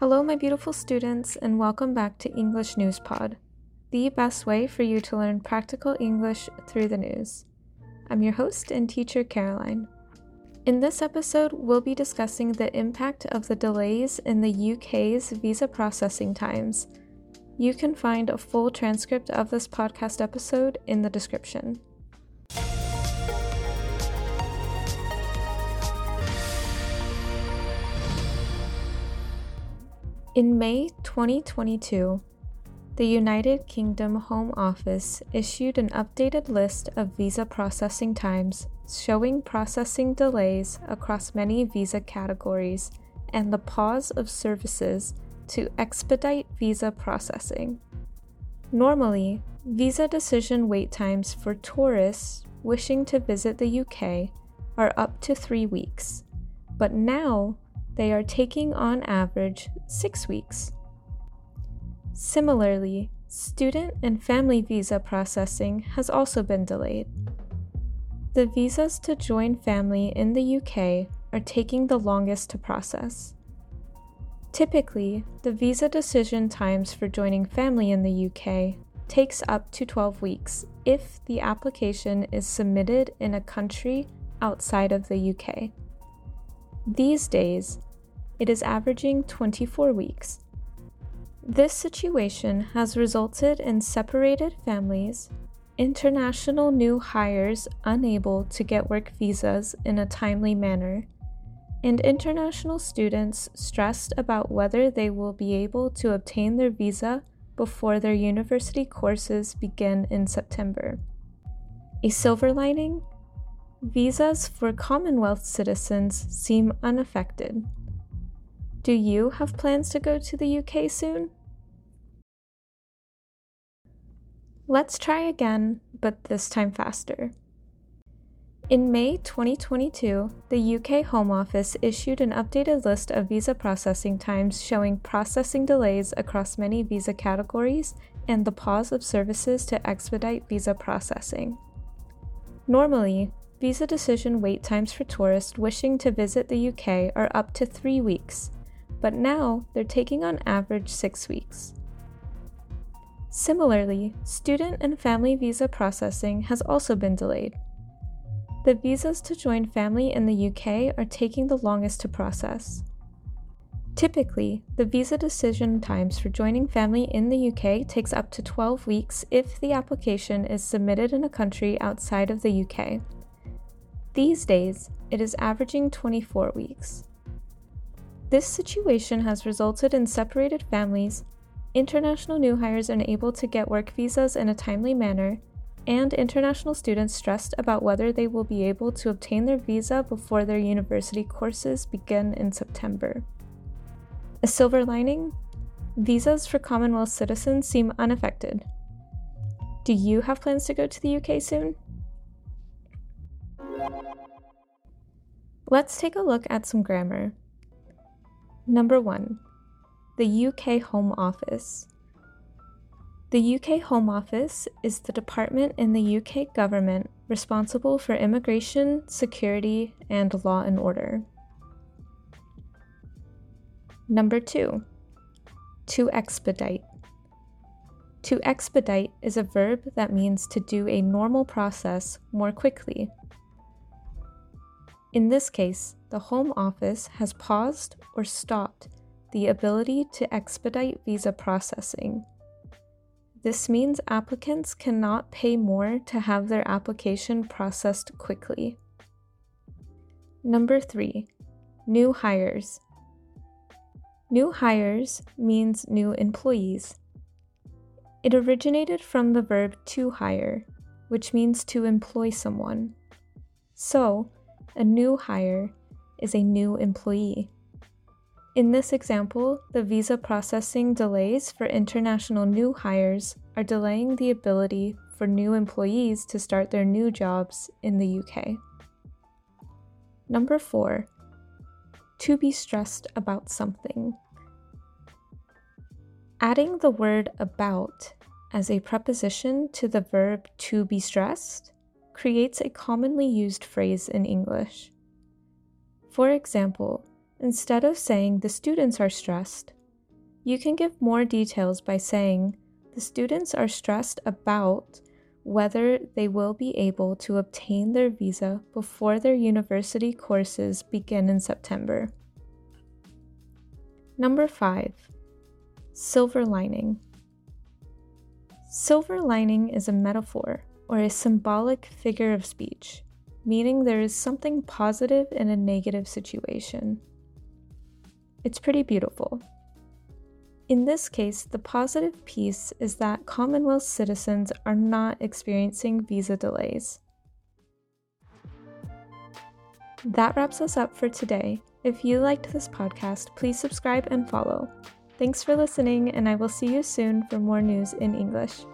Hello, my beautiful students, and welcome back to English News Pod, the best way for you to learn practical English through the news. I'm your host and teacher, Caroline. In this episode, we'll be discussing the impact of the delays in the UK's visa processing times. You can find a full transcript of this podcast episode in the description. In May 2022, the United Kingdom Home Office issued an updated list of visa processing times showing processing delays across many visa categories and the pause of services to expedite visa processing. Normally, visa decision wait times for tourists wishing to visit the UK are up to three weeks, but now they are taking on average six weeks. Similarly, student and family visa processing has also been delayed. The visas to join family in the UK are taking the longest to process. Typically, the visa decision times for joining family in the UK takes up to 12 weeks if the application is submitted in a country outside of the UK. These days, it is averaging 24 weeks. This situation has resulted in separated families, international new hires unable to get work visas in a timely manner, and international students stressed about whether they will be able to obtain their visa before their university courses begin in September. A silver lining? Visas for Commonwealth citizens seem unaffected. Do you have plans to go to the UK soon? Let's try again, but this time faster. In May 2022, the UK Home Office issued an updated list of visa processing times showing processing delays across many visa categories and the pause of services to expedite visa processing. Normally, visa decision wait times for tourists wishing to visit the UK are up to three weeks, but now they're taking on average six weeks. Similarly, student and family visa processing has also been delayed. The visas to join family in the UK are taking the longest to process. Typically, the visa decision times for joining family in the UK takes up to 12 weeks if the application is submitted in a country outside of the UK. These days, it is averaging 24 weeks. This situation has resulted in separated families, international new hires unable to get work visas in a timely manner, and international students stressed about whether they will be able to obtain their visa before their university courses begin in September. A silver lining? Visas for Commonwealth citizens seem unaffected. Do you have plans to go to the UK soon? Let's take a look at some grammar. Number 1. The UK Home Office. The UK Home Office is the department in the UK government responsible for immigration, security, and law and order. Number 2. To expedite. To expedite is a verb that means to do a normal process more quickly. In this case, the Home Office has paused or stopped the ability to expedite visa processing. This means applicants cannot pay more to have their application processed quickly. Number three, new hires. New hires means new employees. It originated from the verb to hire, which means to employ someone. So, a new hire is a new employee. In this example, the visa processing delays for international new hires are delaying the ability for new employees to start their new jobs in the UK. Number four, to be stressed about something. Adding the word about as a preposition to the verb to be stressed creates a commonly used phrase in English. For example, instead of saying the students are stressed, You can give more details by saying the students are stressed about whether they will be able to obtain their visa before their university courses begin in September. Number 5. Silver lining. Silver lining is a metaphor or a symbolic figure of speech, meaning there is something positive in a negative situation. It's pretty beautiful. In this case, the positive piece is that Commonwealth citizens are not experiencing visa delays. That wraps us up for today. If you liked this podcast, please subscribe and follow. Thanks for listening, and I will see you soon for more news in English.